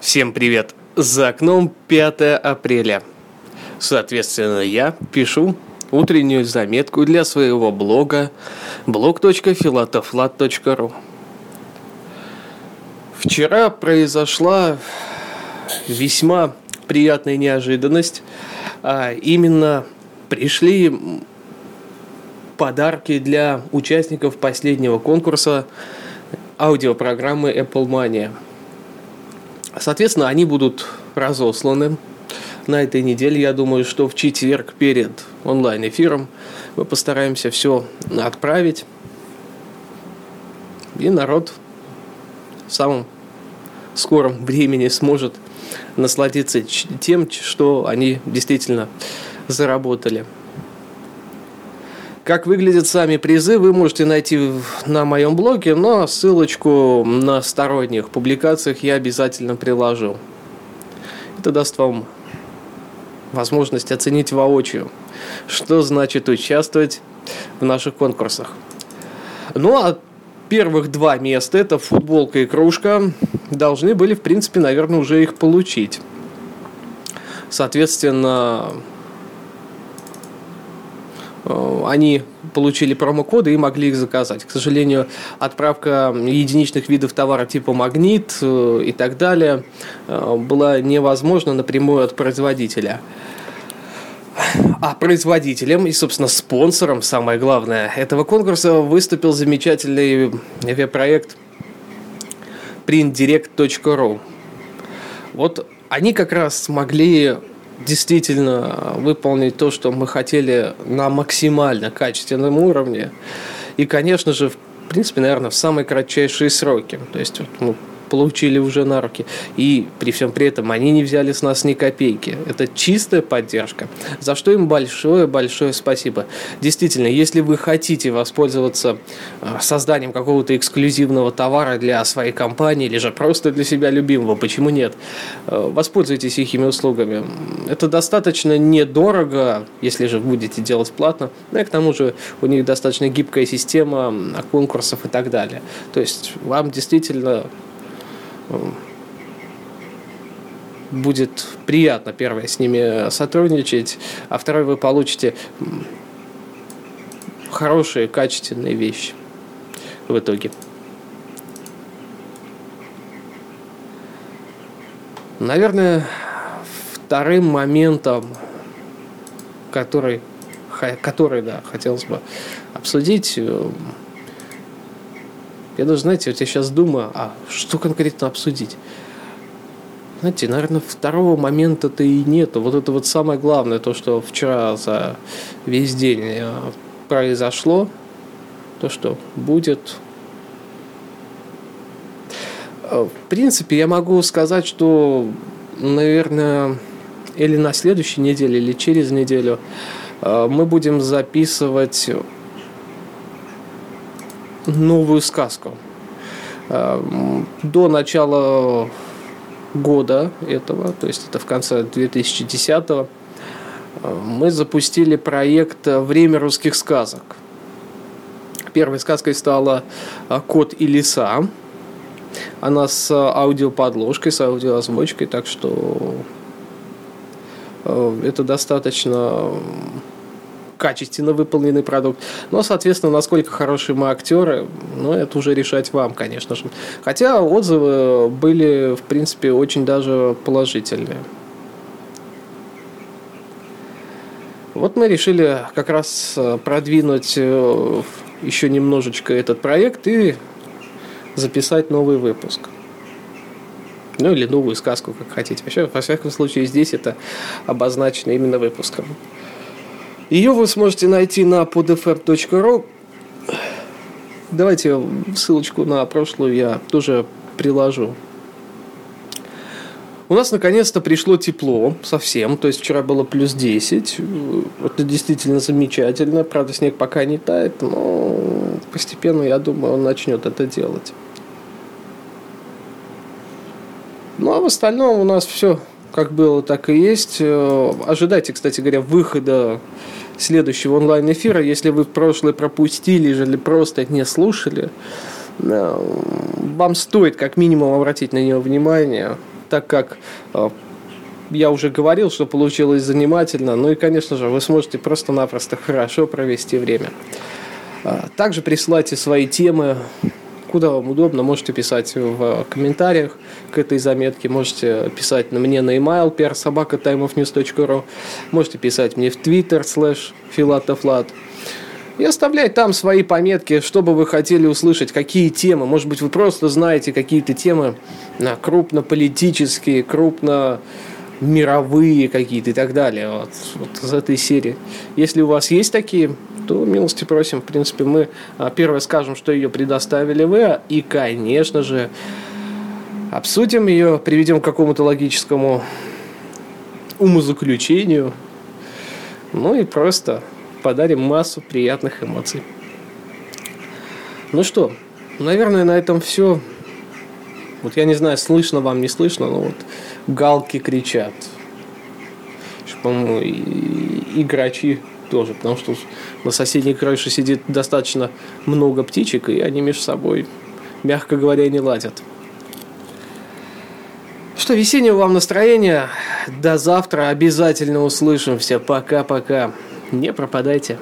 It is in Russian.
Всем привет! За окном 5 апреля. Соответственно, я пишу утреннюю заметку для своего блога blog.filatoflat.ru Вчера произошла весьма приятная неожиданность. А именно пришли подарки для участников последнего конкурса аудиопрограммы Apple Mania. Соответственно, они будут разосланы на этой неделе. Я думаю, что в четверг перед онлайн-эфиром мы постараемся все отправить. И народ в самом скором времени сможет насладиться тем, что они действительно заработали. Как выглядят сами призы, вы можете найти на моем блоге, но ссылочку на сторонних публикациях я обязательно приложу. Это даст вам возможность оценить воочию, что значит участвовать в наших конкурсах. Ну а первых два места, это футболка и кружка, должны были, в принципе, наверное, уже их получить. Соответственно, они получили промокоды и могли их заказать. К сожалению, отправка единичных видов товара типа магнит э, и так далее э, была невозможна напрямую от производителя. А производителем и, собственно, спонсором, самое главное, этого конкурса выступил замечательный веб-проект printdirect.ru. Вот они как раз смогли действительно выполнить то, что мы хотели на максимально качественном уровне. И, конечно же, в принципе, наверное, в самые кратчайшие сроки. То есть вот, мы получили уже на руки. И при всем при этом они не взяли с нас ни копейки. Это чистая поддержка. За что им большое-большое спасибо. Действительно, если вы хотите воспользоваться э, созданием какого-то эксклюзивного товара для своей компании или же просто для себя любимого, почему нет? Э, воспользуйтесь их услугами. Это достаточно недорого, если же будете делать платно. Ну и к тому же у них достаточно гибкая система конкурсов и так далее. То есть вам действительно будет приятно, первое, с ними сотрудничать, а второе, вы получите хорошие, качественные вещи в итоге. Наверное, вторым моментом, который, который да, хотелось бы обсудить, э, я даже, знаете, вот я сейчас думаю, а что конкретно обсудить? Знаете, наверное, второго момента-то и нету. Вот это вот самое главное, то, что вчера за весь день э, произошло, то, что будет. Э, в принципе, я могу сказать, что, наверное, или на следующей неделе, или через неделю э, мы будем записывать новую сказку. Э, до начала года этого, то есть это в конце 2010 э, мы запустили проект «Время русских сказок». Первой сказкой стала э, «Кот и лиса». Она с аудиоподложкой, с аудиоозвучкой, так что это достаточно качественно выполненный продукт. Но, соответственно, насколько хорошие мы актеры, ну, это уже решать вам, конечно же. Хотя отзывы были, в принципе, очень даже положительные. Вот мы решили как раз э, продвинуть э, еще немножечко этот проект и записать новый выпуск. Ну или новую сказку, как хотите. Вообще, во всяком случае, здесь это обозначено именно выпуском. Ее вы сможете найти на podfm.ru. Давайте ссылочку на прошлую я тоже приложу. У нас наконец-то пришло тепло совсем, то есть вчера было плюс 10. Это действительно замечательно. Правда, снег пока не тает, но постепенно, я думаю, он начнет это делать. Ну а в остальном у нас все как было, так и есть. Э, ожидайте, кстати говоря, выхода следующего онлайн-эфира. Если вы прошлый пропустили или просто не слушали, вам стоит как минимум обратить на нее внимание, так как я уже говорил, что получилось занимательно. Ну и, конечно же, вы сможете просто-напросто хорошо провести время. Также присылайте свои темы, куда вам удобно. Можете писать в комментариях к этой заметке. Можете писать на мне на email prsobaka.timeofnews.ru Можете писать мне в Twitter slash filatoflat и оставлять там свои пометки, что бы вы хотели услышать, какие темы. Может быть, вы просто знаете какие-то темы крупно-политические, крупно мировые какие-то и так далее. Вот, вот из этой серии. Если у вас есть такие, то милости просим. В принципе, мы а, первое скажем, что ее предоставили вы, и, конечно же, обсудим ее, приведем к какому-то логическому умозаключению, ну и просто подарим массу приятных эмоций. Ну что, наверное, на этом все. Вот я не знаю, слышно вам, не слышно, но вот галки кричат. По-моему, и, и грачи тоже, потому что на соседней крыше сидит достаточно много птичек, и они между собой, мягко говоря, не ладят. Что, весеннего вам настроения. До завтра. Обязательно услышимся. Пока-пока. Не пропадайте.